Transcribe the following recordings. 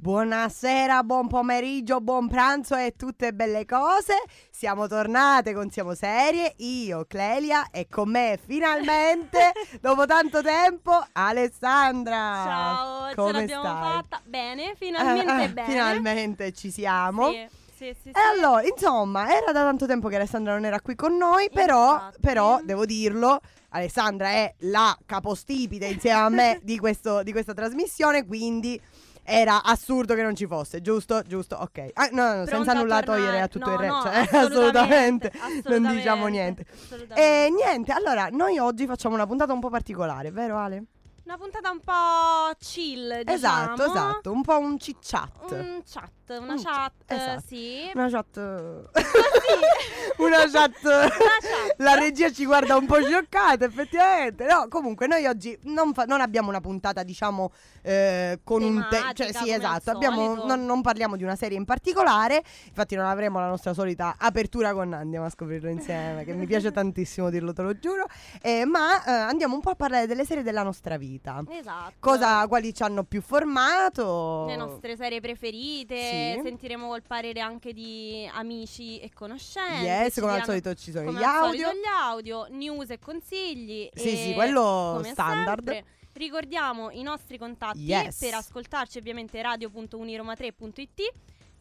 Buonasera, buon pomeriggio, buon pranzo e tutte belle cose. Siamo tornate con Siamo Serie, io, Clelia e con me finalmente, dopo tanto tempo, Alessandra. Ciao, Come ce l'abbiamo stai? fatta. Bene, finalmente Eh, eh, bene. Finalmente ci siamo. Sì, sì, sì, E sì. allora, insomma, era da tanto tempo che Alessandra non era qui con noi, però, però devo dirlo, Alessandra è la capostipite insieme a me di, questo- di questa trasmissione, quindi era assurdo che non ci fosse, giusto? Giusto, ok. Ah, no, no, senza nulla tornare. togliere a tutto No, il resto, no, cioè, assolutamente, non assolutamente, diciamo niente. E niente, allora, noi oggi facciamo una puntata un po' particolare, vero Ale? Una puntata un po' chill, diciamo. Esatto, esatto, un po' un chit-chat. Un chat, una Un chat, chat, esatto. sì. Una chat. una chat. Una chat. La regia ci guarda un po' scioccata, effettivamente. No, comunque, noi oggi non, fa- non abbiamo una puntata, diciamo, eh, con un. te- Tematica, cioè, sì, esatto. Abbiamo, non, non parliamo di una serie in particolare. Infatti, non avremo la nostra solita apertura con Andiamo a scoprirlo insieme. che mi piace tantissimo dirlo, te lo giuro. Eh, ma eh, andiamo un po' a parlare delle serie della nostra vita. Esatto. Cosa, quali ci hanno più formato? Le nostre serie preferite, Sì. sentiremo il parere anche di amici e conoscenti. Yes, ci come al solito ci sono gli audio. gli audio, news e consigli. Sì, e sì, quello standard. sempre, ricordiamo i nostri contatti Yes. per ascoltarci ovviamente radio.uniroma3.it,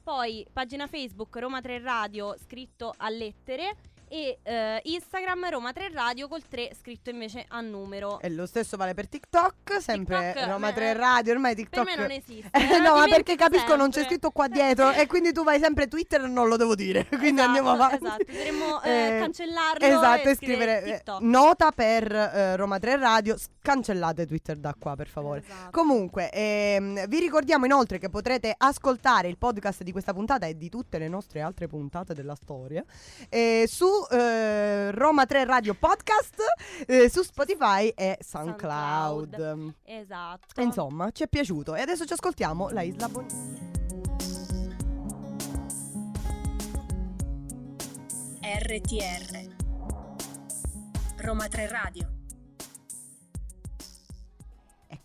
poi pagina Facebook Roma 3 Radio scritto a lettere e eh, Instagram Roma 3 Radio col 3 scritto invece a numero. E lo stesso vale per TikTok, sempre TikTok, Roma eh, 3 Radio, ormai TikTok... per me non esiste. Eh, no, ma perché capisco non c'è sempre. scritto qua dietro e quindi tu vai sempre Twitter e non lo devo dire. Quindi Esatto, andiamo avanti. Esatto, dovremmo eh, Eh, cancellarlo Esatto, e scrivere eh, TikTok. nota per eh, Roma 3 Radio. Cancellate Twitter da qua, per favore. Esatto. Comunque, ehm, vi ricordiamo inoltre che potrete ascoltare il podcast di questa puntata e di tutte le nostre altre puntate della storia eh, su eh, Roma 3 Radio Podcast, eh, su Spotify e SoundCloud. Esatto. Insomma, ci è piaciuto. E adesso ci ascoltiamo la Isla Bonita. RTR Roma 3 Radio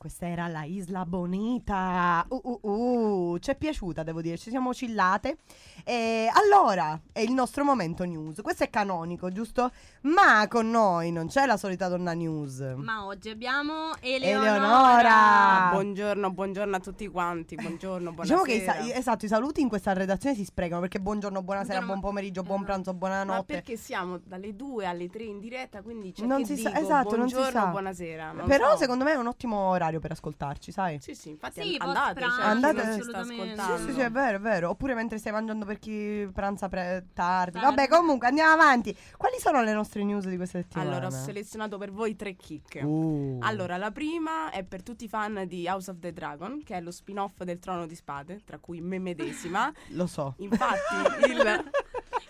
questa era la Isla Bonita. Uh, uh, uh. Ci è piaciuta, devo dire. Ci siamo chillate. E allora, è il nostro momento news. Questo è canonico, giusto? Ma con noi non c'è la solita donna news. Ma oggi abbiamo Eleonora. Eleonora. Buongiorno, buongiorno a tutti quanti. Buongiorno, Diciamo che i, buonasera. sa- esatto, i saluti in questa redazione si sprecano perché buongiorno, buonasera, Buongiorno, buon pomeriggio, buon esatto. pranzo, Ma buonanotte. perché siamo dalle 2 alle 3 in diretta, quindi c'è Non che si sa- dico, esatto, non si buongiorno, sa. buonasera. non Però so. secondo me è un ottimo orario per ascoltarci, sai? Sì, sì, infatti Sì, an- andate, cioè, Andate- chi non ci sta ascoltando. Sì, sì, sì, è vero, è vero. Oppure mentre stai mangiando per chi pranza pre- tardi. Tardi. Vabbè, comunque andiamo avanti. Quali sono le nostre news di questa settimana? Allora, ho selezionato per voi tre chicche. Uh. Allora, la prima è per tutti i fan di House of the Dragon, che è lo spin-off del Trono di Spade, tra cui me medesima. Lo so. Infatti, il,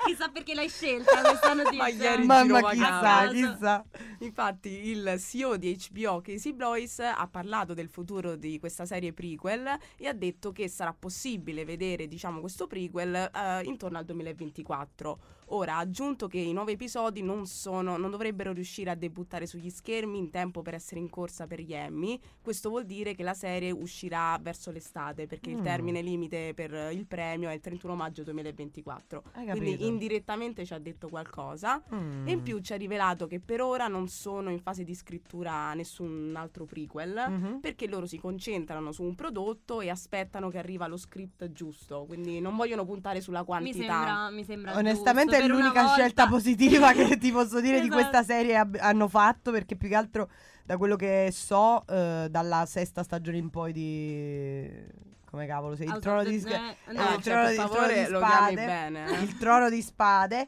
Chissà perché l'hai scelta questa notizia. Ma ieri- Mamma chissà, chissà. Infatti il CEO di HBO Casey Blois ha parlato del futuro di questa serie prequel e ha detto che sarà possibile vedere diciamo questo prequel eh, intorno al 2024. Ora ha aggiunto che i nuovi episodi non, sono, non dovrebbero riuscire a debuttare sugli schermi in tempo per essere in corsa per gli Emmy. Questo vuol dire che la serie uscirà verso l'estate perché Mm. il termine limite per il premio è il 31 maggio 2024. Hai Quindi capito? indirettamente ci ha detto qualcosa. Mm. E in più ci ha rivelato che per ora non sono in fase di scrittura nessun altro prequel. Mhm. Perché loro si concentrano su un prodotto e aspettano che arriva lo script giusto. Quindi non vogliono puntare sulla Mi quantità. sembra, mi sembra Onestamente è l'unica scelta positiva che ti posso dire di Esatto. questa serie ab- hanno fatto perché più che altro da quello che so eh, dalla sesta stagione in poi di come cavolo, sei il Auto- trono di eh, spade. no. Ah, il cioè, trono il favore, trono di lo chiami spade. bene, eh. Il trono di spade.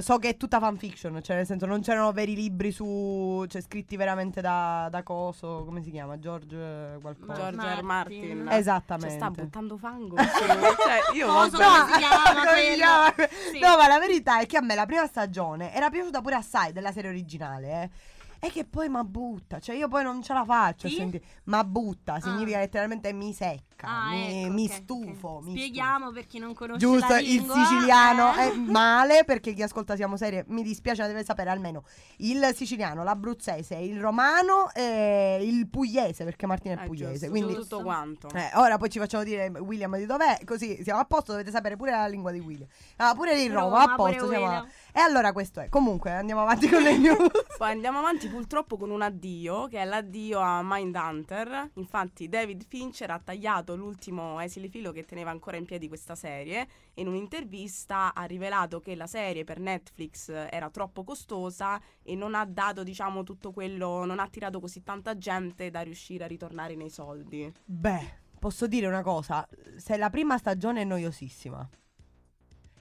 So che è tutta fanfiction, cioè nel senso non c'erano veri libri su, cioè scritti veramente da, da coso, come si chiama? George eh, qualcosa. George R. Martin. Martin. Esattamente. Cioè, sta buttando fango. cioè, io Coso, vabbè. come si chiama come chiama? Sì. No, ma la verità è che a me la prima stagione era piaciuta pure assai della serie originale, eh. E che poi ma butta, cioè io poi non ce la faccio a Chi? sentire. Ma butta Ah. significa letteralmente mi secca, Ah, mi, ecco, mi ok, stufo. ok. mi Spieghiamo per chi non conosce Giusto, la il siciliano eh. è male perché chi ascolta siamo serie mi dispiace, ma deve sapere almeno il siciliano, l'abruzzese, il romano e il pugliese perché Martina è Eh, pugliese. giusto, quindi tutto quanto. eh, ora poi ci facciamo dire William di dov'è, così siamo a posto, dovete sapere pure la lingua di William. Ah, pure di Roma, a pure posto siamo a-. E allora questo è. Comunque andiamo avanti con le news. Poi andiamo avanti purtroppo con un addio, che è l'addio a Mindhunter. Infatti David Fincher ha tagliato l'ultimo esile filo che teneva ancora in piedi questa serie e in un'intervista ha rivelato che la serie per Netflix era troppo costosa e non ha dato, diciamo, tutto quello, non ha attirato così tanta gente da riuscire a ritornare nei soldi. Beh, posso dire una cosa, se la prima stagione è noiosissima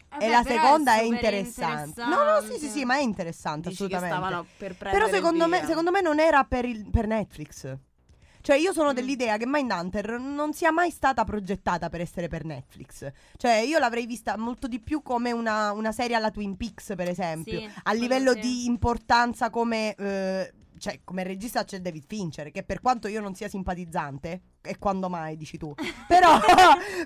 Eh e beh, la seconda è super interessante. No, no, sì, sì, sì, ma è interessante Dici che assolutamente. stavano per prendere Però secondo me, secondo me non era per, il- per Netflix. Cioè io sono Mm. dell'idea che Mindhunter non sia mai stata progettata per essere per Netflix. Cioè io l'avrei vista molto di più come una, una serie alla Twin Peaks per esempio. Sì, a quello livello sì. di importanza come... eh, cioè, come regista c'è David Fincher, che per quanto io non sia simpatizzante, e quando mai dici tu, però,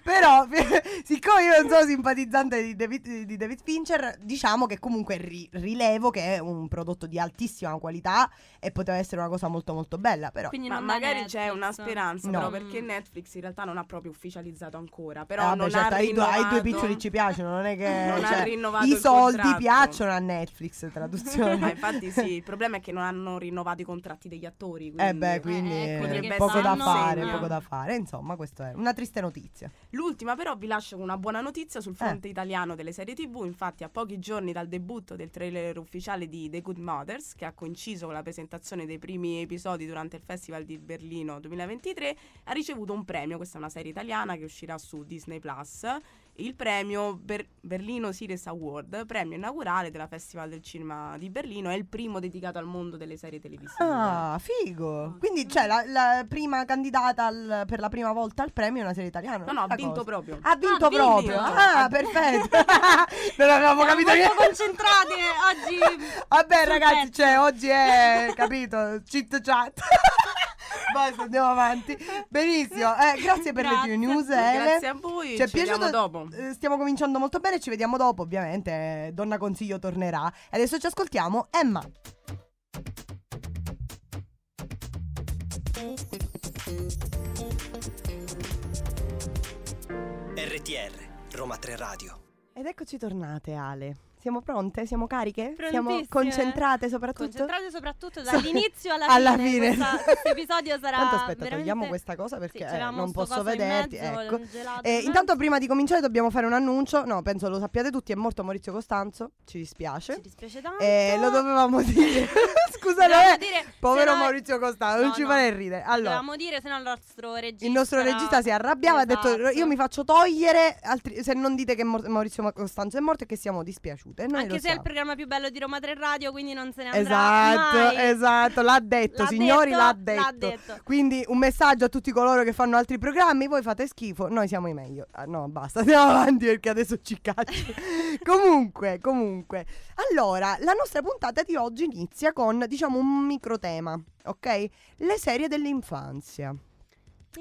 però siccome io non sono simpatizzante di David, di David Fincher, diciamo che comunque ri- rilevo che è un prodotto di altissima qualità e poteva essere una cosa molto molto bella, però... Quindi Ma magari è c'è Netflix. una speranza, No. però, perché Netflix in realtà non ha proprio ufficializzato ancora. Però Eh, vabbè, non certo, ha ai, due, ai due rinnovato- piccioli ci piacciono, non è che... Non ha cioè, rinnovato I soldi contratto. piacciono a Netflix, traduzione. Ma infatti sì, il problema è che non hanno rinnovato i contratti degli attori. Quindi Eh beh, quindi Eh, eh, che poco da fare, eh. poco da fare. Insomma, questa è una triste notizia. L'ultima però vi lascio con una buona notizia sul fronte italiano delle serie tv, infatti a pochi giorni dal debutto del trailer ufficiale di The Good Mothers, che ha coinciso con la presentazione dei primi episodi durante il Festival di Berlino 2023, ha ricevuto un premio, questa è una serie italiana che uscirà su Disney Plus, il premio Ber- Berlino Series Award, premio inaugurale della Festival del Cinema di Berlino, è il primo dedicato al mondo delle serie televisive. Ah, figo. Quindi, cioè, la, la prima candidata al- per la prima volta al premio è una serie italiana. No, no, ha vinto cosa. proprio. Ha vinto vinto. proprio. Ah, perfetto. non avevamo Siamo capito niente. concentrati oggi. Vabbè, ragazzi, cioè, oggi è capito, chit chat. Basta, andiamo avanti. Benissimo. Eh, grazie per Grazie. le tue news, Ele. Grazie a voi, Ci è piaciuto? dopo. Eh, stiamo cominciando molto bene, ci vediamo dopo, ovviamente. Donna Consiglio tornerà. E adesso ci ascoltiamo Emma. RTR, Roma 3 Radio. Ed eccoci tornate, Ale. Siamo pronte? Siamo cariche? Siamo concentrate soprattutto? Concentrate soprattutto dall'inizio alla, Alla fine. fine. Questa- questo episodio sarà Tanto aspetta, veramente... togliamo questa cosa Sì, perché eh, c'eravamo non posso in vederti. mezzo, ecco. gelato Eh, in intanto prima di cominciare dobbiamo fare un annuncio. No, penso lo sappiate tutti, è morto Maurizio Costanzo. Ci dispiace. Ci dispiace tanto. Eh, lo dovevamo dire. Scusa, Dovevamo eh. dire, Povero Maurizio Costanzo, non No, ci no. fare ridere. Allora, Dovevamo dire, se no il nostro regista... il nostro regista si arrabbiava e ha detto: Esatto. Io mi faccio togliere. altri- se non dite che Maurizio Costanzo è morto e che siamo dispiaciute. E noi Anche se è il programma più bello di Roma 3 Radio, quindi non se ne andrà Esatto, mai. esatto, l'ha detto, L'ha signori, detto, l'ha detto. l'ha detto. Quindi un messaggio a tutti coloro che fanno altri programmi, voi fate schifo, noi siamo i meglio. Ah, no, basta, andiamo avanti perché adesso ci caccio. comunque, comunque. Allora, la nostra puntata di oggi inizia con, diciamo, un micro tema, ok? Le serie dell'infanzia.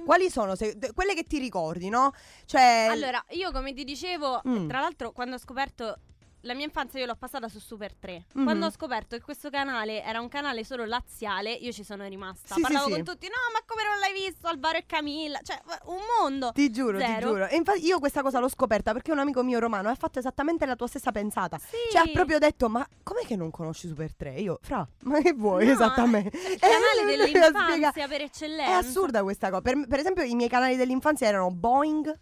Quali sono se- de- quelle che ti ricordi, no? Cioè Allora, io come ti dicevo, Mm. tra l'altro quando ho scoperto la mia infanzia io l'ho passata su Super 3. Mhm. Quando ho scoperto che questo canale era un canale solo laziale, io ci sono rimasta. Sì, sì, Parlavo sì. con tutti, no, ma come non l'hai visto Alvaro e Camilla? Cioè, un mondo. Ti giuro, ti Zero. giuro. E infatti io questa cosa l'ho scoperta perché un amico mio romano ha fatto esattamente la tua stessa pensata. Sì. Cioè ha proprio detto, ma com'è che non conosci Super 3? Io, fra, ma che vuoi No, esattamente? cioè, il canale dell'infanzia per eccellenza. È assurda questa cosa. Per, per esempio i miei canali dell'infanzia erano Boeing,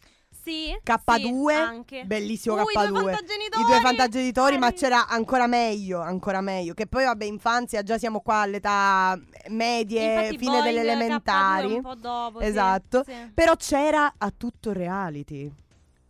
Sì. K2, sì, anche. bellissimo i due K2. fantagenitori. I due fantagenitori, ma c'era ancora meglio, ancora meglio. Che poi, vabbè, infanzia, già siamo qua all'età medie, Infatti fine Boeing, delle K2 elementari. un po' dopo, sì, Esatto. sì. Però c'era a tutto reality.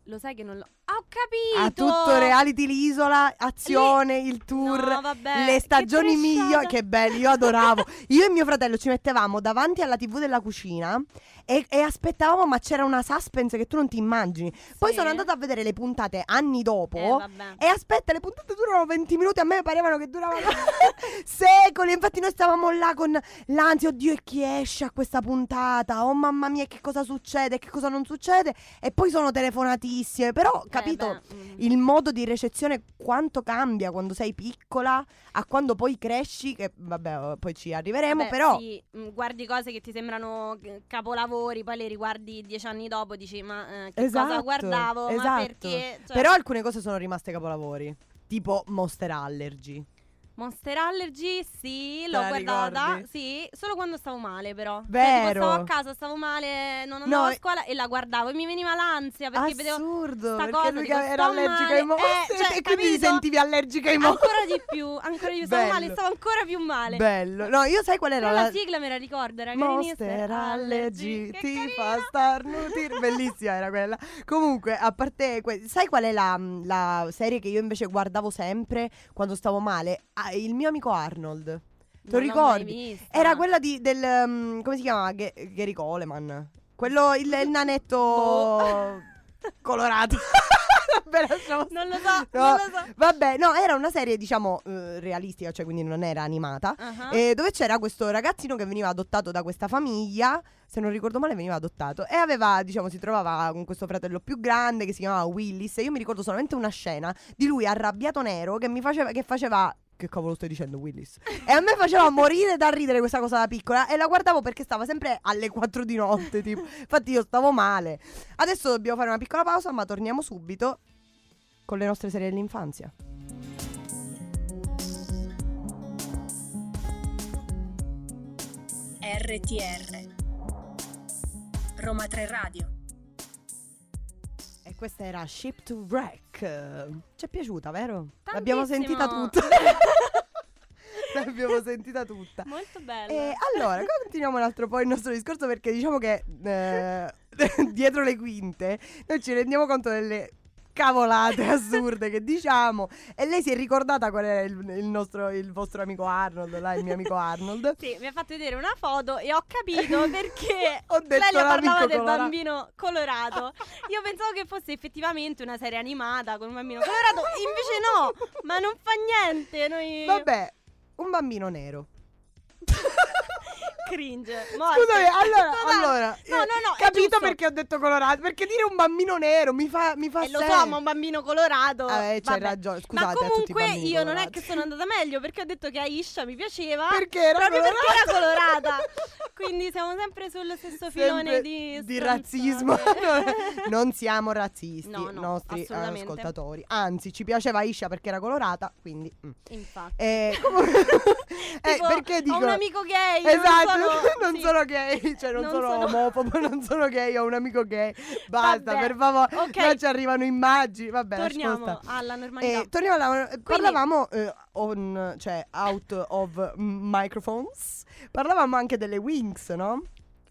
Lo sai che non l'ho. Ho capito. A tutto reality l'isola, azione, il tour, No, vabbè, le stagioni migliori. Che belli, io adoravo. Io e mio fratello ci mettevamo davanti alla TV della cucina e, e aspettavamo, ma c'era una suspense che tu non ti immagini. Poi Sì. sono andata a vedere le puntate anni dopo. Eh. E aspetta, le puntate durano 20 minuti. A me parevano che duravano secoli. Infatti, noi stavamo là con l'ansia. Oddio, e chi esce a questa puntata? Oh mamma mia, che cosa succede? Che cosa non succede? E poi sono telefonatissime. Però, capito? beh, mm. Il modo di recezione quanto cambia quando sei piccola a quando poi cresci, che vabbè, poi ci arriveremo, Vabbè, però sì, mm, guardi cose che ti sembrano eh, capolavori, poi le riguardi dieci anni dopo, dici ma eh, che Esatto, cosa guardavo? Ma esatto. perché? Cioè, però alcune cose sono rimaste capolavori, tipo Monster Allergy. Monster Allergy, sì, l'ho la guardata. ricordi? Sì, solo quando stavo male, però. Cioè, Vero. tipo, stavo a casa, stavo male, non andavo No, a scuola e la guardavo e mi veniva l'ansia perché vedevo. Assurdo, perché cosa, lui dico, era male. ai monster Eh, cioè, e quindi ti capito? sentivi allergica ai monster. Ancora di più, ancora di più. Stavo male, stavo ancora più male. Bello. No, io sai qual era la la sigla me la ricordo, era Monster Allergy ti carina. fa starnutir Bellissima era quella Comunque a parte que- Sai qual è la, la serie che io invece guardavo sempre Quando stavo male Il mio amico Arnold Te lo Non l'ho mai ricordi? vista. Era quella di, del um, Come si chiama? Ge- Gary Coleman Quello il, il nanetto Boh. Colorato Vabbè, lasciamo Non lo so, No, non lo so. Vabbè, no, era una serie, diciamo, eh, realistica, cioè quindi non era animata. Ah. eh, dove c'era questo ragazzino che veniva adottato da questa famiglia. Se non ricordo male, veniva adottato. E aveva, diciamo, si trovava con questo fratello più grande che si chiamava Willis. E io mi ricordo solamente una scena di lui arrabbiato nero che mi faceva. Che faceva. Che cavolo stai dicendo, Willis? E a me faceva morire da ridere questa cosa da piccola. E la guardavo perché stava sempre alle 4 di notte. Tipo. Infatti, io stavo male. Adesso dobbiamo fare una piccola pausa, ma torniamo subito con le nostre serie dell'infanzia. RTR Roma 3 Radio questa era Ship to Wreck. Ci è piaciuta, vero? Tantissimo. L'abbiamo sentita tutta. L'abbiamo sentita tutta. Molto bello. E allora, continuiamo un altro po' il nostro discorso perché diciamo che eh, dietro le quinte noi ci rendiamo conto delle cavolate assurde che diciamo e lei si è ricordata qual era il, il nostro il vostro amico Arnold, là, il mio amico Arnold. Sì, mi ha fatto vedere una foto e ho capito perché Ho detto Clelia parlava del colorato. bambino colorato. Io pensavo che fosse effettivamente una serie animata con un bambino colorato, invece no, ma non fa niente. Noi Vabbè, un bambino nero. Cringe. morte. Scusami, allora, Totale. allora No, no, no, è capito perché ho detto colorato? Perché dire un bambino nero mi fa mi fa E lo so, ma un bambino colorato. Eh, c'hai ragione. Scusate ma comunque io non è colorati. che sono andata meglio perché ho detto che Aisha mi piaceva. Perché era proprio colorata. perché era colorata. Quindi siamo sempre sullo stesso filone di di razzismo. non siamo razzisti, No, no, nostri eh, ascoltatori. Anzi, ci piaceva Isha perché era colorata, quindi mm. Infatti. Eh, comunque eh, perché dico Ho un amico gay. Esatto, sono, non sì. sono gay, cioè non, Non sono, sono- omofobo, non sono gay, ho un amico gay. Basta, Vabbè, per favore. ok. Là ci arrivano immagini. Vabbè, Torniamo alla normalità. Eh, torniamo alla, parlavamo eh, on, cioè out of microphones. Parlavamo anche delle Wings, no?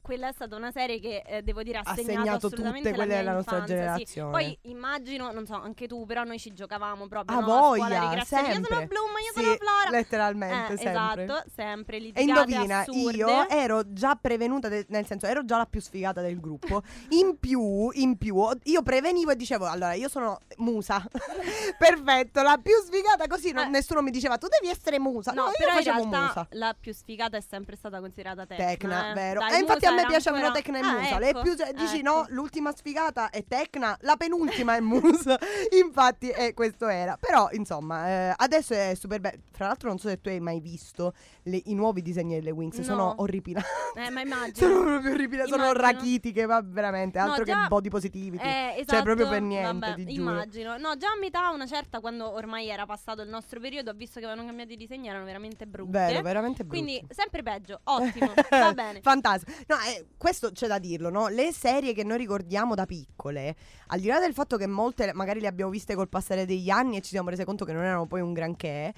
Quella è stata una serie che eh, devo dire ha, Ha segnato, segnato assolutamente tutte quelle della nostra infanzia, sì. generazione. Poi immagino, non so, anche tu, però noi ci giocavamo proprio A no? a scuola, voglia, ricreazione. Io sono sempre. Bloom, io Sì, sono Flora. letteralmente, Eh, sempre. Esatto, sempre E litigate indovina, assurde. io ero già prevenuta, de- nel senso ero già la più sfigata del gruppo. In più, in più, io prevenivo e dicevo, allora io sono musa. Perfetto, la più sfigata così non- Eh. nessuno mi diceva, tu devi essere musa. No, No, io però in realtà musa. la più sfigata è sempre stata considerata Tecna. Tecna, eh. vero? Dai, e infatti a me era piacevano ancora- Tecna e Ah, Musa. Le ecco, più, dici ecco. no, l'ultima sfigata è Tecna, la penultima è Musa. infatti, eh, questo era. Però, insomma, eh, adesso è super bello. Fra l'altro, non so se tu hai mai visto le- i nuovi disegni delle Wings. No. Sono orripilanti. Eh, ma immagino. sono proprio orripilanti. Sono rachitiche, va veramente. No, Altro già- che body positivity. Eh, esatto, Cioè, proprio per niente, vabbè. Immagino. No, già a metà, una certa, quando ormai era passato il nostro periodo, ho visto che avevano cambiato i disegni, erano veramente brutte. Vero, veramente brutto. Quindi, sempre peggio. Ottimo. va bene. Fantastico. No, eh, questo c'è da dirlo, no? Le serie che noi ricordiamo da piccole, al di là del fatto che molte magari le abbiamo viste col passare degli anni e ci siamo rese conto che non erano poi un granché,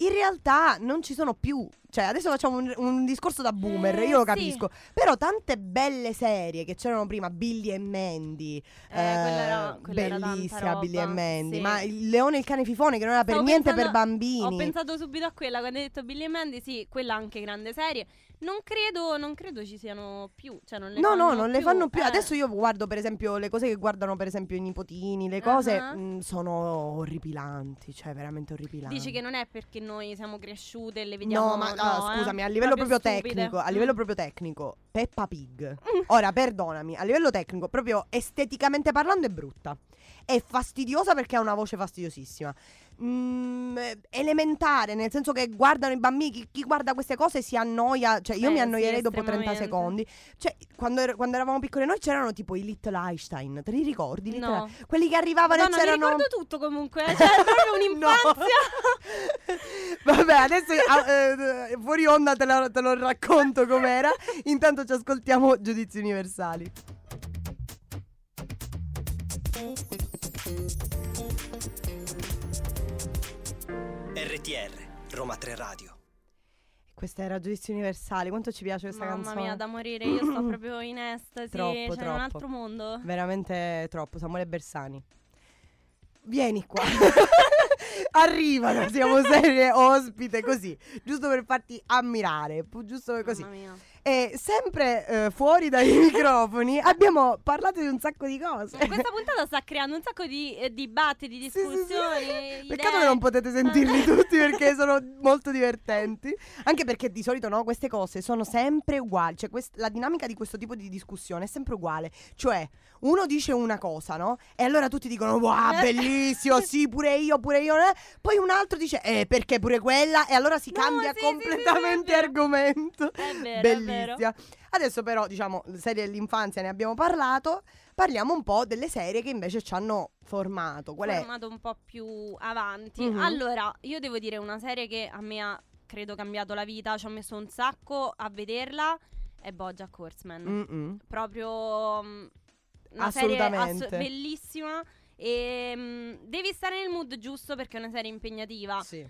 in realtà non ci sono più. Cioè, adesso facciamo un, un discorso da boomer, Eh, io lo sì. capisco. Però tante belle serie che c'erano prima, Billy e Mandy. Eh, quella era- quella bellissima Billy e Mandy. sì. Ma il leone e il cane fifone, che non era per Stavo niente per pensando- bambini. Ho pensato subito a quella quando hai detto Billy e Mandy, sì, quella anche grande serie. Non credo, non credo ci siano più. Cioè, non le No, no, non le fanno più. eh. Adesso io guardo, per esempio, le cose che guardano, per esempio, i nipotini, le cose Ah. mh, sono orripilanti, cioè veramente orripilanti. Dici che non è perché noi siamo cresciute e le vediamo No, ma no, ah, eh? scusami, a livello proprio, stupide. tecnico, a Mm. livello proprio tecnico, Peppa Pig. Ora, perdonami, a livello tecnico, proprio esteticamente parlando è brutta. È fastidiosa perché ha una voce fastidiosissima. Mm, elementare, nel senso che guardano i bambini, chi, chi guarda queste cose si annoia, cioè io Eh, mi sì, annoierei dopo 30 estremamente. secondi. Cioè, quando, er- quando eravamo piccoli noi c'erano tipo i Little Einstein, te li ricordi? Little No. Quelli che arrivavano Madonna, e mi c'erano... ricordo tutto comunque, cioè è proprio un'infanzia. Vabbè, adesso ah, eh, fuori onda te, la- te lo racconto com'era. Intanto ci ascoltiamo giudizi universali. RTR, Roma 3 Radio. Questa era Giudizi Universali. Quanto ci piace questa Mamma canzone? mia, da morire, io sto proprio in estasi, Troppo, cioè è un troppo. altro mondo. Veramente troppo. Samuele Bersani. Vieni qua. Arrivano, siamo serie ospite così, giusto per farti ammirare, giusto per così. Mamma mia. E sempre eh, fuori dai microfoni abbiamo parlato di un sacco di cose. Questa puntata sta creando un sacco di eh, dibattiti, Sì, sì, sì. discussioni. Peccato che non potete sentirli tutti perché sono molto divertenti. Anche perché di solito no, queste cose sono sempre uguali. Cioè, quest- la dinamica di questo tipo di discussione è sempre uguale. Cioè, uno dice una cosa, no? E allora tutti dicono: Wow, bellissimo, sì, pure io, pure io. eh. Poi un altro dice: Eh, perché pure quella? E allora si No, cambia sì, sì, sì, completamente sì, è vero. argomento. È vero, vero. Adesso però, diciamo, serie dell'infanzia ne abbiamo parlato. Parliamo un po' delle serie che invece ci hanno formato. Qual è? formato un po' più avanti. Mhm. Allora, io devo dire una serie che a me ha credo cambiato la vita, ci ho messo un sacco a vederla, è Bojack Horseman. Mm-mm. Proprio mm, una Assolutamente. serie ass- bellissima e mm, devi stare nel mood giusto perché è una serie impegnativa. Sì.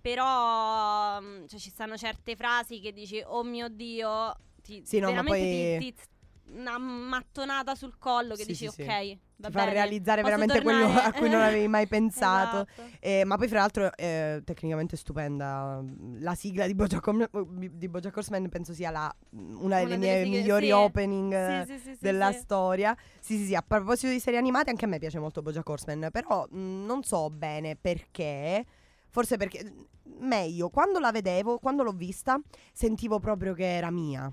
Però mm, cioè, ci stanno certe frasi che dici "Oh mio Dio", ti, Sì, no, veramente poi- ti, ti- una mattonata sul collo che Sì, dici sì, sì. "Ok, va Ti fa realizzare veramente quello tornare?" a cui non avevi mai pensato. Esatto. Eh, ma poi, fra l'altro, è tecnicamente stupenda. La sigla di Bojack, Hom- di Bojack Horseman penso sia la- una delle Una mie delle sigle- migliori sì. opening eh, Sì, sì, sì, sì, della sì. storia. Sì, sì, sì. A proposito di serie animate, anche a me piace molto Bojack Horseman. Però mh, non so bene perché. Forse perché. Meglio, quando la vedevo, quando l'ho vista, sentivo proprio che era mia.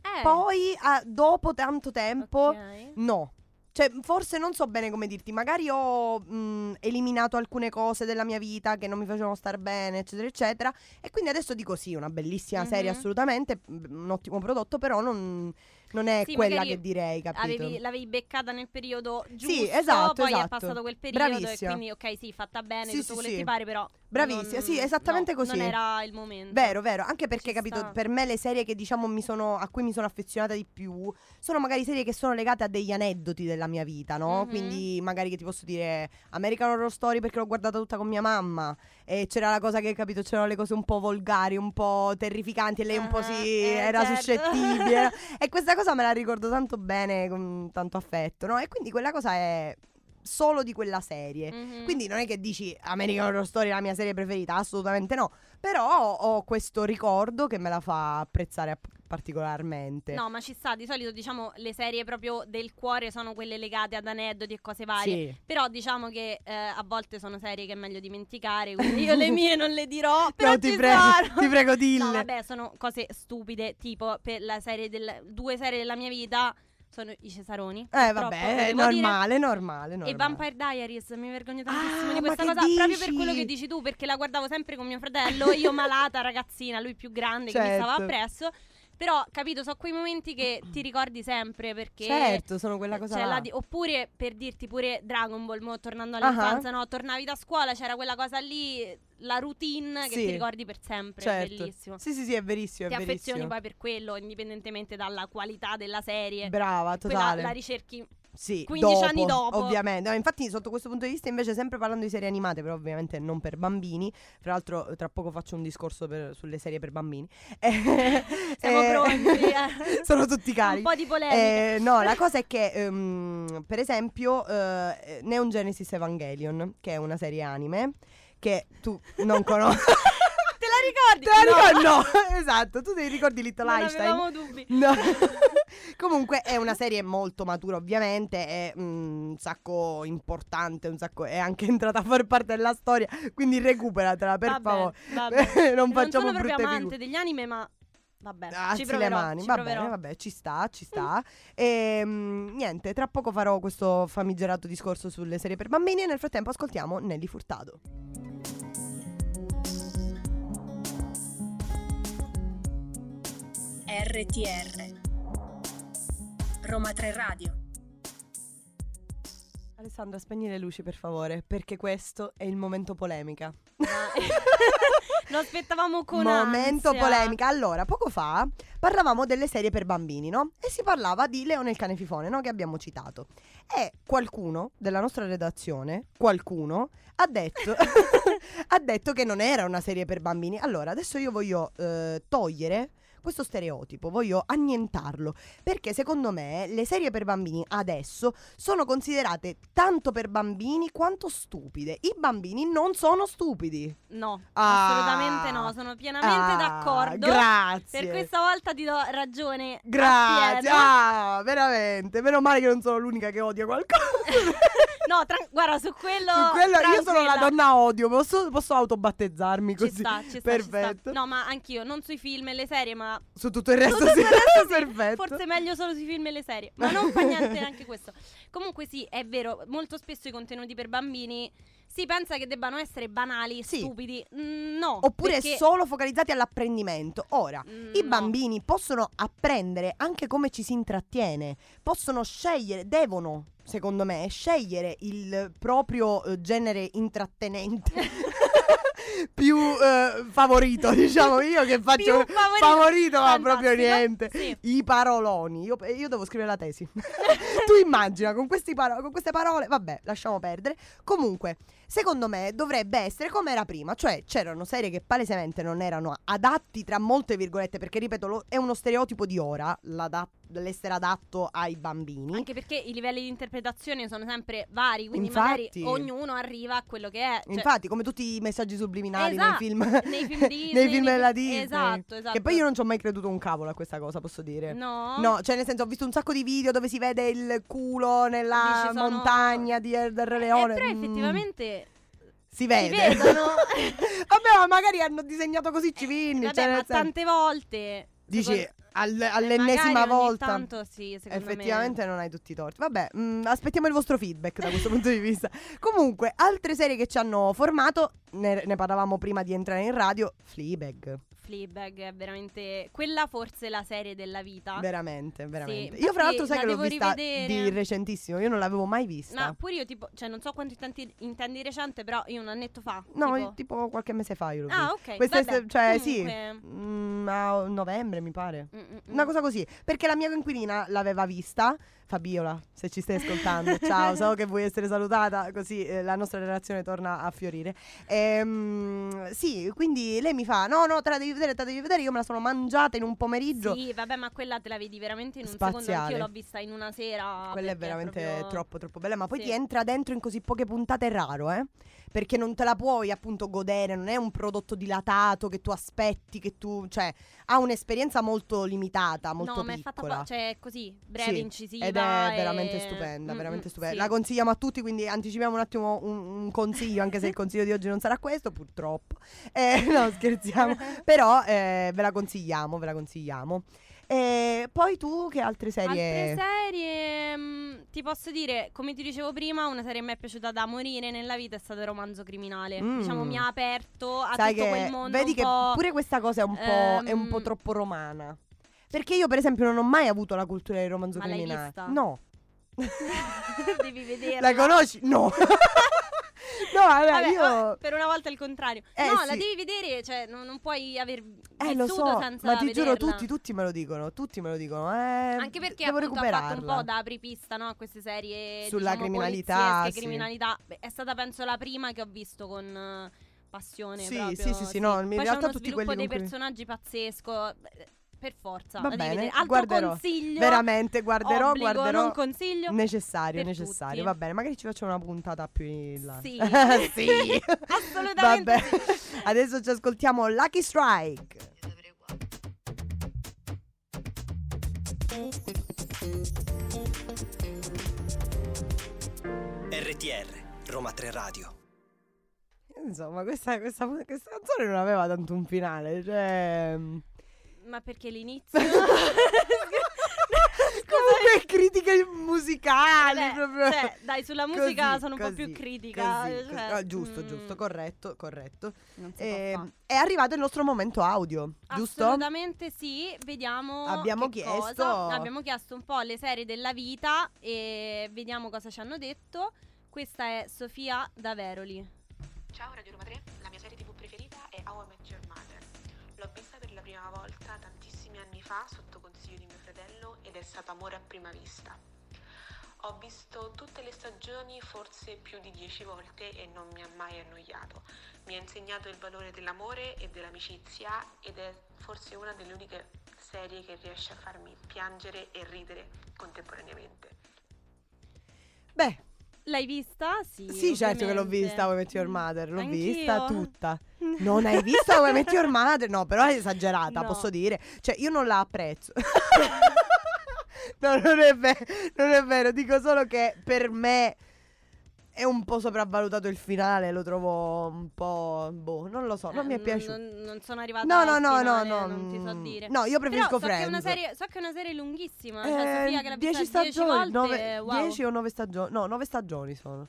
Eh, Poi, ah, dopo tanto tempo. ok. No. Cioè, forse non so bene come dirti. Magari ho mh, eliminato alcune cose della mia vita che non mi facevano star bene, eccetera, eccetera. E quindi adesso dico sì, una bellissima serie, Mhm. assolutamente. Un ottimo prodotto, però non, non è Sì, quella che direi, capito? Avevi- l'avevi beccata nel periodo giusto, Sì, esatto, poi è esatto. passato quel periodo Bravissima. e quindi ok, sì, fatta bene, Sì, tutto sì, quello che ti pare, però Bravissima, non- sì, esattamente no, così. Non era il momento. Vero, vero, anche perché Ci capito, sta. per me le serie che diciamo mi sono, a cui mi sono affezionata di più sono magari serie che sono legate a degli aneddoti della mia vita, no? Mhm. Quindi magari che ti posso dire American Horror Story perché l'ho guardata tutta con mia mamma e c'era la cosa che, capito, c'erano le cose un po' volgari, un po' terrificanti e lei un po' Ah, si eh, era certo. suscettibile. e questa cosa me la ricordo tanto bene, con tanto affetto, no? E quindi quella cosa è solo di quella serie. Mhm. Quindi non è che dici American Horror Story è la mia serie preferita, assolutamente no. Però ho questo ricordo che me la fa apprezzare app- particolarmente. No, ma ci sta, di solito diciamo le serie proprio del cuore sono quelle legate ad aneddoti e cose varie. Sì. Però diciamo che eh, a volte sono serie che è meglio dimenticare, quindi io le mie non le dirò. Però No, ti ci prego, ti prego, dille. No, vabbè, sono cose stupide, tipo per la serie del due serie della mia vita sono i Cesaroni. Eh vabbè, è normale, normale, normale. E Vampire Diaries, mi vergogno tantissimo Ah, di questa cosa, proprio per dici? quello che dici tu, perché la guardavo sempre con mio fratello, io malata ragazzina, lui più grande che mi stava Certo. appresso. Però, capito, sono quei momenti che ti ricordi sempre perché. Certo, sono quella cosa c'è là. di- oppure per dirti pure Dragon Ball, mo, tornando all'infanzia, Ah. no? Tornavi da scuola, c'era quella cosa lì, la routine che Sì. ti ricordi per sempre. Certo. Bellissimo. Sì, sì, sì, è verissimo, Ti è affezioni verissimo. poi per quello, indipendentemente dalla qualità della serie. Brava, Quella totale. la ricerchi. Sì, 15 anni dopo. Ovviamente. No, infatti, sotto questo punto di vista, invece, sempre parlando di serie animate, però ovviamente non per bambini. Tra l'altro, tra poco faccio un discorso per- sulle serie per bambini. Siamo eh, pronti. eh. sono tutti cari. Un po' di polemica. Eh, no, la cosa è che, ehm, per esempio, eh, Neon Genesis Evangelion, che è una serie anime che tu non conosci. Ricordi? Te la No. ricordi? No, esatto, tu ti ricordi Little Non Einstein? avevamo dubbi. No. Comunque è una serie molto matura, ovviamente, è mm, un sacco importante, un sacco è anche entrata a far parte della storia, quindi recuperatela per Vabbè, favore. vabbè. non non facciamo sono proprio brutte amante degli anime, ma vabbè, Alzi ci le proverò, mani, ci va proverò. bene, vabbè, ci sta, ci sta. E mm, niente, tra poco farò questo famigerato discorso sulle serie per bambini e nel frattempo ascoltiamo Nelly Furtado. RTR Roma 3 Radio Alessandra, spegni le luci per favore, perché questo è il momento polemica. Lo aspettavamo con Momento ansia. polemica. Allora, poco fa parlavamo delle serie per bambini, no? E si parlava di Leone il cane fifone, no? Che abbiamo citato. E qualcuno della nostra redazione, qualcuno, ha detto, ha detto che non era una serie per bambini. Allora, adesso io voglio eh, togliere questo stereotipo, voglio annientarlo, perché secondo me le serie per bambini adesso sono considerate tanto per bambini quanto stupide. I bambini non sono stupidi. No, Ah. assolutamente no, sono pienamente Ah, d'accordo. Grazie. Per questa volta ti do ragione. Grazie. Ah, veramente. Meno male che non sono l'unica che odia qualcosa. no, tra- guarda, su quello. Su quello io sono la donna odio. Posso, posso autobattezzarmi Ci così? sta, ci sta, ci Perfetto. sta. No, ma anch'io, non sui film e le serie, ma Su tutto il resto Tutto sì. il resto Perfetto. Forse meglio solo sui film e le serie. Ma non fa niente neanche questo. Comunque, sì, è vero. Molto spesso i contenuti per bambini si pensa che debbano essere banali, Sì. stupidi. Mm, no. Oppure perché- solo focalizzati all'apprendimento. Ora, Mm, i no. bambini possono apprendere anche come ci si intrattiene. Possono scegliere, devono, secondo me, scegliere il proprio eh, genere intrattenente. più eh, favorito, diciamo io che faccio Più favorito. ma proprio niente. Sì. I paroloni. Io, io devo scrivere la tesi. tu immagina con, paro- con queste parole. Vabbè, lasciamo perdere. Comunque, secondo me dovrebbe essere come era prima. Cioè, c'erano serie che palesemente non erano adatti, tra molte virgolette, perché ripeto, lo- è uno stereotipo di ora l'essere adatto ai bambini. Anche perché i livelli di interpretazione sono sempre vari, quindi Infatti. magari ognuno arriva a quello che è. Cioè, Infatti, come tutti i messaggi subliminali Esatto, nei film, nei film Disney, nei film della Disney. esatto, esatto. Che poi io non ci ho mai creduto un cavolo a questa cosa, posso dire. No. No, cioè nel senso ho visto un sacco di video dove si vede il culo nella Dici, sono- montagna di del Re Eh, Leone. però Mm, effettivamente si vede. vedono. Vabbè, ma magari hanno disegnato così ci vinni. Eh, Vabbè, cioè, ma senso- tante volte. Dici secondo- al- eh, all'ennesima volta. Tanto sì, secondo Effettivamente non hai tutti i torti. Vabbè, mm, aspettiamo il vostro feedback da questo punto di vista. Comunque, altre serie che ci hanno formato, ne, ne parlavamo prima di entrare in radio, Fleabag. Fleabag è veramente quella forse la serie della vita. Veramente, veramente. Sì, io fra l'altro sai che l'ho vista rivedere. di recentissimo, io non l'avevo mai vista. Ma pure io tipo, cioè non so quanto intendi, intendi recente, però io un annetto fa. No, tipo. tipo qualche mese fa io l'ho Ah, vista. ok. Questa vabbè, cioè, comunque- sì, mm, a novembre mi pare. Mm, mm, mm. Una cosa così, perché la mia coinquilina l'aveva vista. Fabiola, se ci stai ascoltando, ciao, so che vuoi essere salutata, così eh, la nostra relazione torna a fiorire. Ehm, sì, quindi lei mi fa: No, no, te la devi vedere, te la devi vedere. Io me la sono mangiata in un pomeriggio. Sì, vabbè, ma quella te la vedi veramente in un Spaziale. secondo. Anch'io l'ho vista in una sera. Quella è veramente proprio- troppo, troppo bella. Ma poi Sì. ti entra dentro in così poche puntate, è raro, eh? Perché non te la puoi appunto godere, non è un prodotto dilatato che tu aspetti, che tu. cioè, ha un'esperienza molto limitata, molto no, ma è fatta piccola. po- cioè così, breve, Sì, incisiva. Ed è e- veramente stupenda, Mm, veramente mm, stupenda. sì. La consigliamo a tutti, quindi anticipiamo un attimo un, un consiglio, anche se il consiglio di oggi non sarà questo, purtroppo. Eh, no, scherziamo. Però eh, ve la consigliamo, ve la consigliamo. E poi tu che altre serie? Altre serie, mm, ti posso dire, come ti dicevo prima, una serie che mi è piaciuta da morire nella vita è stato il romanzo criminale. Mm. Diciamo, mi ha aperto a Sai tutto che quel mondo. vedi che pure questa cosa è un, po', è un po' ehm, troppo romana. Perché io, per esempio, non ho mai avuto la cultura del romanzo Ma criminale. No. Devi vederla. La conosci? No. no, vabbè, Vabbè, io. per una volta il contrario. Eh, no, sì. la devi vedere, cioè non, non puoi aver Eh, lo so, senza ma ti giuro, vederla. tutti, tutti me lo dicono. Tutti me lo dicono. Eh, Anche perché devo appunto ha fatto un po' da apripista no, a queste serie Sulla diciamo, criminalità, sì. criminalità. Beh, è stata penso la prima che ho visto con eh, passione Sì, proprio, sì, sì, sì, no, in Poi c'è realtà uno tutti sviluppo dei cui- personaggi pazzesco. Per forza, Va bene. Altro guarderò. consiglio. Veramente, guarderò, obbligo, guarderò. non consiglio. Necessario, per necessario. tutti. Va bene, magari ci facciamo una puntata più in là. Sì. sì. Assolutamente Vabbè. sì. Adesso ci ascoltiamo Lucky Strike. RTR, Roma 3 Radio. Insomma, questa, questa, questa canzone non aveva tanto un finale. Cioè. Ma perché l'inizio? Comunque critiche musicali. Vabbè, proprio. cioè, dai, sulla musica Così, sono un po' più critica. così, cioè, così. Ah, giusto, mm, giusto, corretto, corretto. non si Eh, è arrivato il nostro momento audio, giusto? Assolutamente sì, vediamo. Abbiamo chiesto- cosa. Abbiamo chiesto un po' le serie della vita e vediamo cosa ci hanno detto. Questa è Sofia da Veroli. Ciao Radio Roma 3, la mia serie tv preferita è How I Met Your Mother. L'ho vista per la prima volta tantissimi anni fa sotto consiglio di mio fratello ed è stato amore a prima vista. Ho visto tutte le stagioni forse più di dieci volte e non mi ha mai annoiato. Mi ha insegnato il valore dell'amore e dell'amicizia ed è forse una delle uniche serie che riesce a farmi piangere e ridere contemporaneamente. Beh, L'hai vista? Sì. sì, certo che l'ho vista Come Met Your Mother, l'ho Anch'io. vista tutta. Non hai visto Come Met Your Mother? No, però è esagerata, No. posso dire. Cioè, io non la apprezzo. no, non è vero, non è vero, dico solo che per me è un po' sopravvalutato il finale, lo trovo un po' boh, non lo so, non Eh, mi è piaciuto. Non, non sono arrivata No, no, no, no, finale, no. Non ti so mm, dire. No, io preferisco Però so che, è una Friends. serie, so che è una serie lunghissima. Eh, cioè, Sofia che l'ha vista 10 10 stagioni, volte. wow. 10 o 9 stagioni? No, 9 stagioni sono.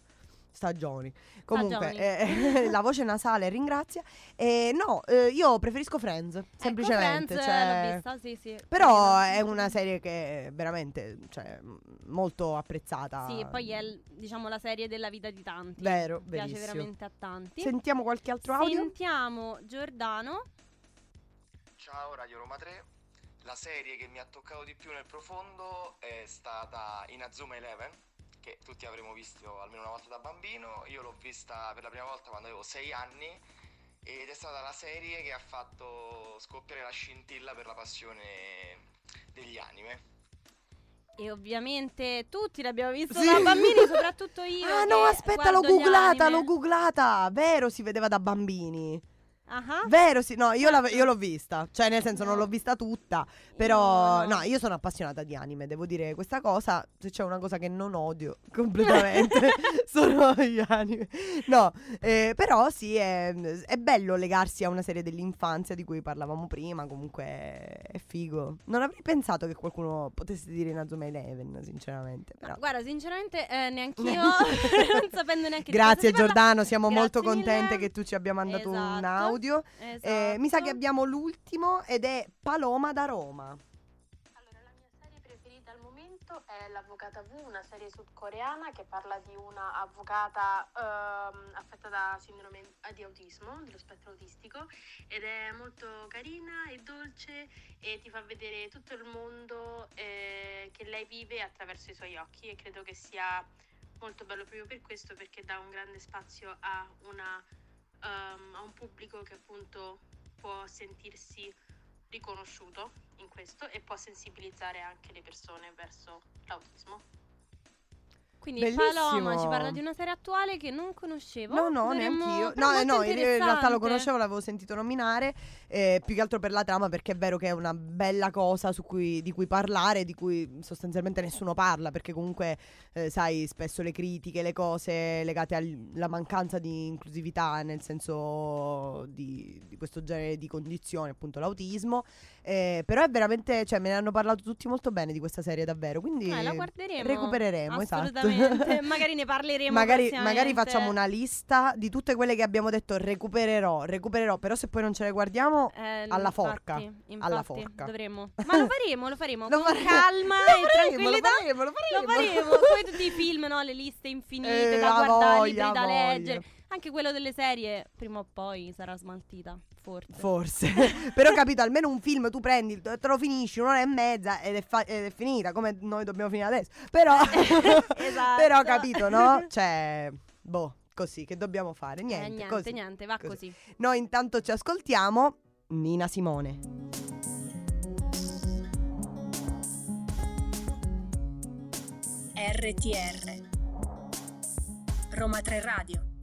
Stagioni. Comunque, Stagioni. eh, la voce nasale ringrazia. E no, eh, io preferisco Friends, semplicemente. Ecco, Friends, cioè- l'ho vista, sì, sì. Però è una serie che è veramente, cioè, molto apprezzata. Sì, e poi è diciamo la serie della vita di tanti. Vero, Piace veramente a tanti. Sentiamo qualche altro audio? Sentiamo Giordano. Ciao Radio Roma 3, la serie che mi ha toccato di più nel profondo è stata Inazuma Eleven, che tutti avremmo visto almeno una volta da bambino, io l'ho vista per la prima volta quando avevo 6 anni ed è stata la serie che ha fatto scoppiare la scintilla per la passione degli anime. E ovviamente tutti l'abbiamo visto Sì. da bambini, soprattutto io. Ah no, aspetta, l'ho googlata, l'ho googlata. Vero, si vedeva da bambini. Ah. Vero, sì, no, io, la- io l'ho vista, cioè nel senso non l'ho vista tutta, però No, io sono appassionata di anime, devo dire questa cosa, se c'è una cosa che non odio completamente sono gli anime. No, eh, però sì, è, è bello legarsi a una serie dell'infanzia di cui parlavamo prima, comunque è figo. Non avrei pensato che qualcuno potesse dire Inazuma Eleven, sinceramente, però. Guarda, sinceramente eh, neanch'io, non sapendo neanche di cosa Grazie parla. Giordano, siamo Grazie molto mille. contente che tu ci abbia mandato un Esatto. Audio. Eh, mi sa che Esatto. abbiamo l'ultimo ed è Paloma da Roma. Allora, la mia serie preferita al momento è L'Avvocata V, una serie sudcoreana che parla di una avvocata ehm, affetta da sindrome eh, di autismo, dello spettro autistico, ed è molto carina e dolce e ti fa vedere tutto il mondo eh, che lei vive attraverso i suoi occhi e credo che sia molto bello proprio per questo perché dà un grande spazio a, una, ehm, a un pubblico che appunto può sentirsi riconosciuto in questo e può sensibilizzare anche le persone verso l'autismo. Quindi Bellissimo. Paloma ci parla di una serie attuale che non conoscevo. No, no, neanch'io. però No, eh, no, in realtà lo conoscevo, l'avevo sentito nominare. eh, più che altro per la trama, perché è vero che è una bella cosa su cui- di cui parlare, di cui sostanzialmente nessuno parla. Perché comunque, eh, sai, spesso le critiche, le cose legate alla mancanza di inclusività, nel senso di, di questo genere di condizioni, appunto l'autismo. Eh, però è veramente, cioè, me ne hanno parlato tutti molto bene di questa serie, davvero. Quindi Eh, la guarderemo. recupereremo, esatto. Assolutamente Assolutamente. magari ne parleremo Magari, magari facciamo una lista di tutte quelle che abbiamo detto recupererò, recupererò, però se poi non ce le guardiamo Eh, alla infatti, forca, infatti, alla forca. Dovremmo. Ma lo faremo, lo faremo. Lo con faremo, calma lo e faremo, tranquillità. Lo faremo, lo Lo faremo. faremo, come tutti i film, no? Le liste infinite Eh, da guardare, voglia, libri da leggere. Anche quello delle serie, prima o poi sarà smaltita, forse. Forse, però capito, almeno un film tu prendi, te lo finisci un'ora e mezza ed è, fa- ed è finita, come noi dobbiamo finire adesso. Però, Esatto. però capito, no? Cioè, boh, così, che dobbiamo fare? Eh, Niente, niente, così. niente, va così. così. Noi intanto ci ascoltiamo Nina Simone. RTR Roma 3 Radio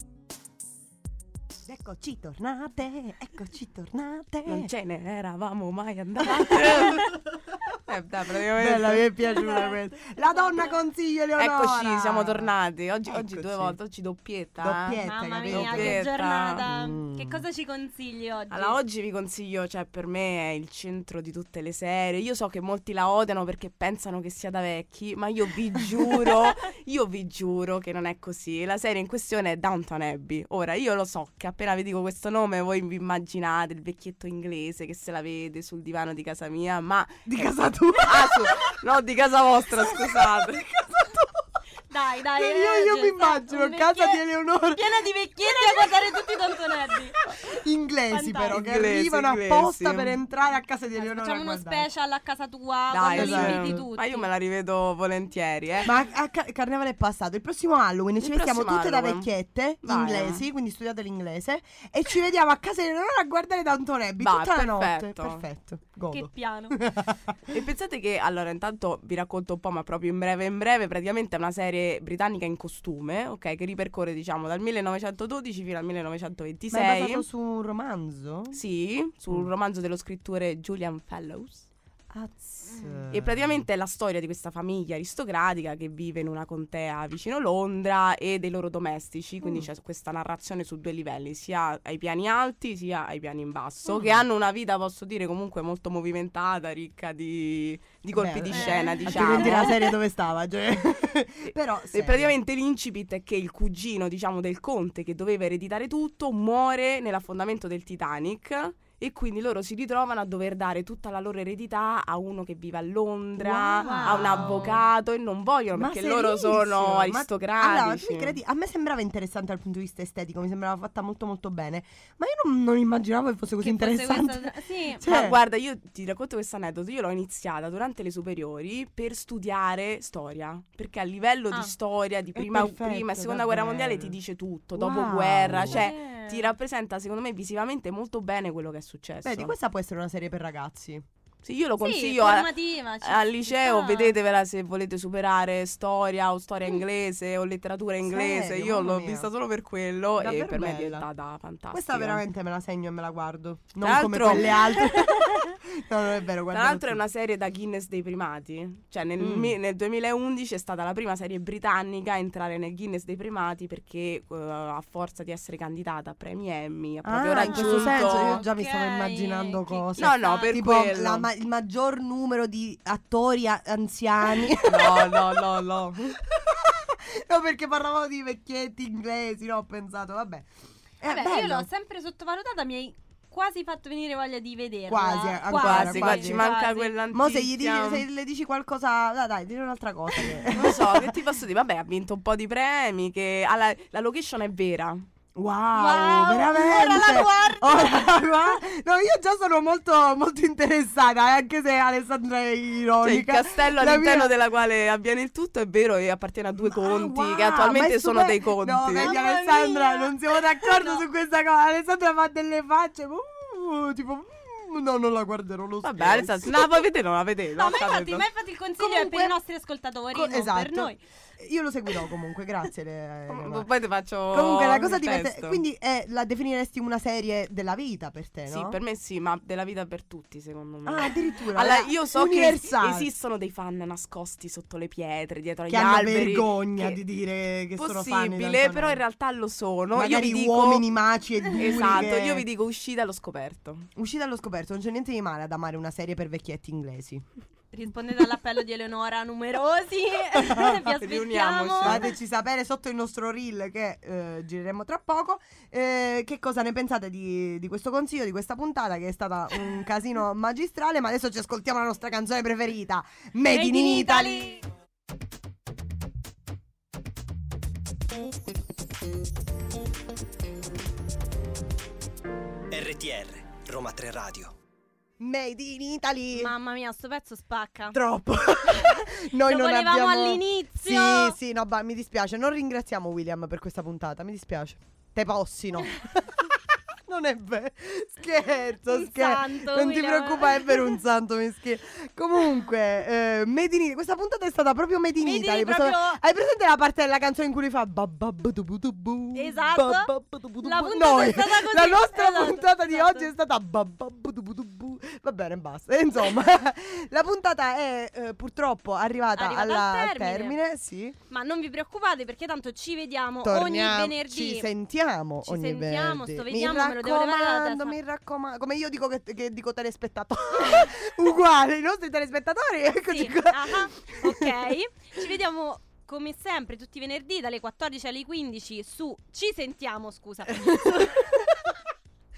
Eccoci tornate, eccoci tornate. Non ce ne eravamo mai andati. eh. Bella, mi è piaciuta questa. La donna consiglio Leonora. Eccoci, siamo tornati. Oggi, oggi due volte, oggi doppietta. Doppietta. Mamma capito? mia, che Doppietta. giornata. Mm. Che cosa ci consigli oggi? Allora, oggi vi consiglio, cioè per me è il centro di tutte le serie. Io so che molti la odiano perché pensano che sia da vecchi, ma io vi giuro, io vi giuro che non è così. La serie in questione è Downton Abbey. Ora, io lo so che appena vi dico questo nome voi vi immaginate il vecchietto inglese che se la vede sul divano di casa mia, ma... Di casa tua. Ah, su- no, di casa vostra, scusate. Dai, dai. io, io mi immagino un casa di Eleonora. Piena di vecchietti a guardare tutti i tontonelli. Inglesi Fantastico. però, che Inglesi, arrivano inglesi. apposta per entrare a casa di Eleonora. Facciamo a uno guardare. special a casa tua Dai, quando li esatto. inviti tutti. Ma io me la rivedo volentieri, eh. Ma a ca- carnevale è passato. Il prossimo Halloween ci Il prossimo tutte da Halloween. vecchiette Vai. inglesi, quindi studiate l'inglese. E ci vediamo a casa di Eleonora a guardare Downton Abbey tutta la notte. perfetto. Perfetto. Godo. Che piano. E pensate che, allora, intanto vi racconto un po', ma proprio in breve in breve, praticamente è una serie britannica in costume, ok, che ripercorre, diciamo, dal 1912 fino al Ma è 1926. basato su un romanzo? Sì, sul Mm. romanzo dello scrittore Julian Fellows. E praticamente è la storia di questa famiglia aristocratica che vive in una contea vicino Londra e dei loro domestici, quindi Mm. c'è questa narrazione su due livelli, sia ai piani alti sia ai piani in basso, Mm. che hanno una vita, posso dire, comunque molto movimentata, ricca di, di colpi Beh, di eh, scena, Altrimenti diciamo. la serie dove stava? Cioè. Però E praticamente l'incipit è che il cugino, diciamo, del conte che doveva ereditare tutto muore nell'affondamento del Titanic e quindi loro si ritrovano a dover dare tutta la loro eredità a uno che vive a Londra, Wow. a un avvocato e non vogliono Ma perché loro sono Ma- aristocratici. Allora, tu mi credi? A me sembrava interessante dal punto di vista estetico, mi sembrava fatta molto molto bene, ma io non, non immaginavo che fosse così Che fosse interessante. questa- Sì. Cioè- Ma guarda, io ti racconto questo aneddoto. Io l'ho iniziata durante le superiori per studiare storia. Perché a livello Ah. di storia, di prima, perfetto, prima e seconda guerra mondiale, ti dice tutto. Wow. Dopoguerra, cioè. Ti rappresenta, secondo me, visivamente molto bene quello che è successo. Vedi, questa può essere una serie per ragazzi. Sì, io lo Sì, consiglio a- formativa, ci- al liceo, sta. vedetevela se volete superare storia o storia inglese o letteratura inglese. Serio? io l'ho mia. vista solo per quello Davvero e per me è bella. diventata fantastica. Questa veramente me la segno e me la guardo. Non Tra come quelle altre. no, non è vero, Tra l'altro è una serie da Guinness dei primati, cioè nel, Mm. mi- nel 2011 è stata la prima serie britannica a entrare nel Guinness dei primati perché eh, a forza di essere candidata a premi Emmy ha proprio Ah, in raggiunto... questo senso io già mi Ok, stavo immaginando cose. No, no, per tipo quello. la ma- il maggior numero di attori a- anziani. No, no, no, no. no, perché parlavamo di vecchietti inglesi, no, ho pensato, vabbè. È Vabbè, io bello. l'ho sempre sottovalutata, mi hai quasi fatto venire voglia di vederla. Quasi, eh, ancora, Quasi, quasi. qua ci manca quasi. quella Mo se, gli dici, se le dici qualcosa, dai, dai, dire un'altra cosa. che- Non lo so, che ti posso dire? Vabbè, ha vinto un po' di premi, che ha la, la location è vera. Wow, Wow, veramente. ora la guardo. Ora. No, io già sono molto, molto interessata, eh, anche se Alessandra è Cioè, il ironica. castello La all'interno mia- della quale avviene il tutto è vero e appartiene a due Ah, conti, wow, che ma attualmente è sono super- dei conti. No, vedi Mamma Alessandra, mia. non siamo d'accordo No. su questa cosa. Alessandra fa delle facce, uh, tipo, mm, no, non la guarderò lo Vabbè, scherzo. Alessandra, no, la vuoi vedere? Non la vedete. No, ma infatti, ma infatti il consiglio è Comunque- per i nostri ascoltatori, Co- non esatto. per noi. Io lo seguirò comunque, grazie. Le- Eleonora. Poi ti faccio Comunque la cosa divertente, quindi è- la definiresti una serie della vita per te, no? Sì, per me sì, ma della vita per tutti, secondo me. Ah, addirittura. Allora, eh, io so che universale. es- esistono dei fan nascosti sotto le pietre, dietro agli che hanno alberi. vergogna che- di dire che sono fan Possibile, però in realtà lo sono. Magari io vi dico, uomini maci e duri Esatto, che- io vi dico uscita allo scoperto. Uscita allo scoperto, non c'è niente di male ad amare una serie per vecchietti inglesi. Rispondete all'appello di Eleonora numerosi. Vi aspettiamo. Riuniamoci. Fateci sapere sotto il nostro reel che eh, gireremo tra poco. eh, che cosa ne pensate di, di questo consiglio, di questa puntata che è stata un casino magistrale. Ma adesso ci ascoltiamo la nostra canzone preferita, Made, in, Italy. RTR, Roma 3 Radio. Made in Italy. Mamma mia, sto pezzo spacca. Troppo. Noi Lo non volevamo abbiamo... all'inizio. Sì, sì, no, ba- mi dispiace. Non ringraziamo William per questa puntata. Mi dispiace. Te possino. non è vero. Scherzo, Un scherzo. santo, non ti William. preoccupare, è per un santo meschino. Comunque, eh, Made in Italy. Questa puntata è stata proprio Made in Made Italy. proprio- Hai presente la parte della canzone in cui lui fa Esatto. La Noi. La nostra Esatto, puntata di esatto. oggi è stata. Va bene, basta. Insomma, la puntata è eh, purtroppo arrivata, Arrivata alla- al termine. termine. Sì. Ma non vi preoccupate perché tanto ci vediamo Torniamo, ogni venerdì. Ci sentiamo Ci ogni sentiamo, venerdì. sto vediamo, mi raccomando, mi raccomando. Come io dico che, che dico telespettatori. Uguale, i nostri telespettatori. Eccoci Sì, qua. ah, ok. Ci vediamo come sempre tutti i venerdì dalle 14 alle 15 su Ci sentiamo, scusa.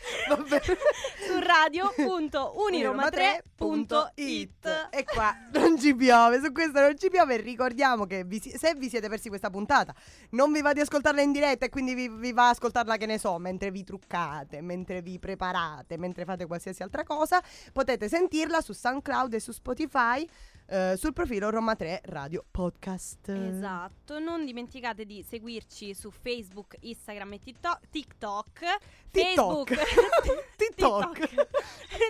Vabbè. su radio.uniroma3.it. E qua non ci piove, su questo non ci piove. Ricordiamo che vi se vi siete persi questa puntata, non vi va di ascoltarla in diretta e quindi vi, vi va ascoltarla, che ne so, mentre vi truccate, mentre vi preparate, mentre fate qualsiasi altra cosa, potete sentirla su SoundCloud e su Spotify. Eh, sul profilo Roma 3 Radio Podcast. Esatto, non dimenticate di seguirci su Facebook, Instagram e TikTok. TikTok. TikTok. Facebook. TikTok.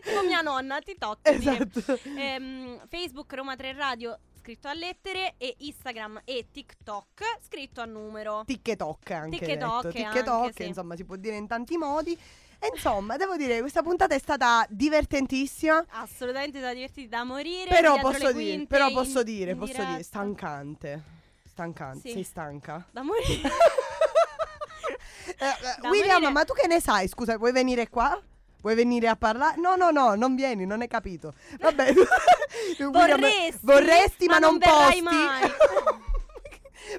Tipo mia nonna, TikTok. Esatto. Ehm, Facebook Roma 3 Radio scritto a lettere e Instagram e TikTok scritto a numero. TikTok anche TikTok detto. anche, TikTok, sì. insomma, si può dire in tanti modi. E insomma, devo dire, questa puntata è stata divertentissima. Assolutamente da divertiti da morire. Però posso dire, però in- posso dire, in posso diretta. dire, stancante. Stancante, Sì. sei stanca? Da morire. Eh, eh, William, morire. ma tu che ne sai? Scusa, vuoi venire qua? Vuoi venire a parlare? No, no, no, non vieni, non hai capito. Vabbè. William, Vorresti, vorresti, ma, ma non posti. verrai mai.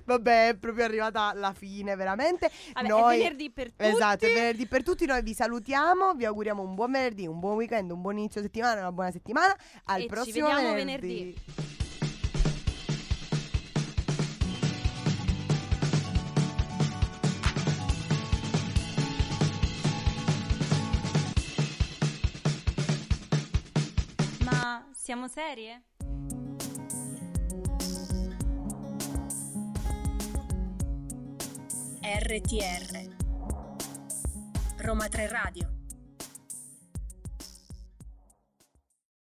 Vabbè, è proprio arrivata la fine, veramente. Vabbè, Noi- è venerdì per tutti. Esatto, è venerdì per tutti. Noi vi salutiamo, vi auguriamo un buon venerdì, un buon weekend, un buon inizio settimana, una buona settimana. Al E ci prossimo vediamo venerdì. Ma siamo serie? RTR Roma 3 Radio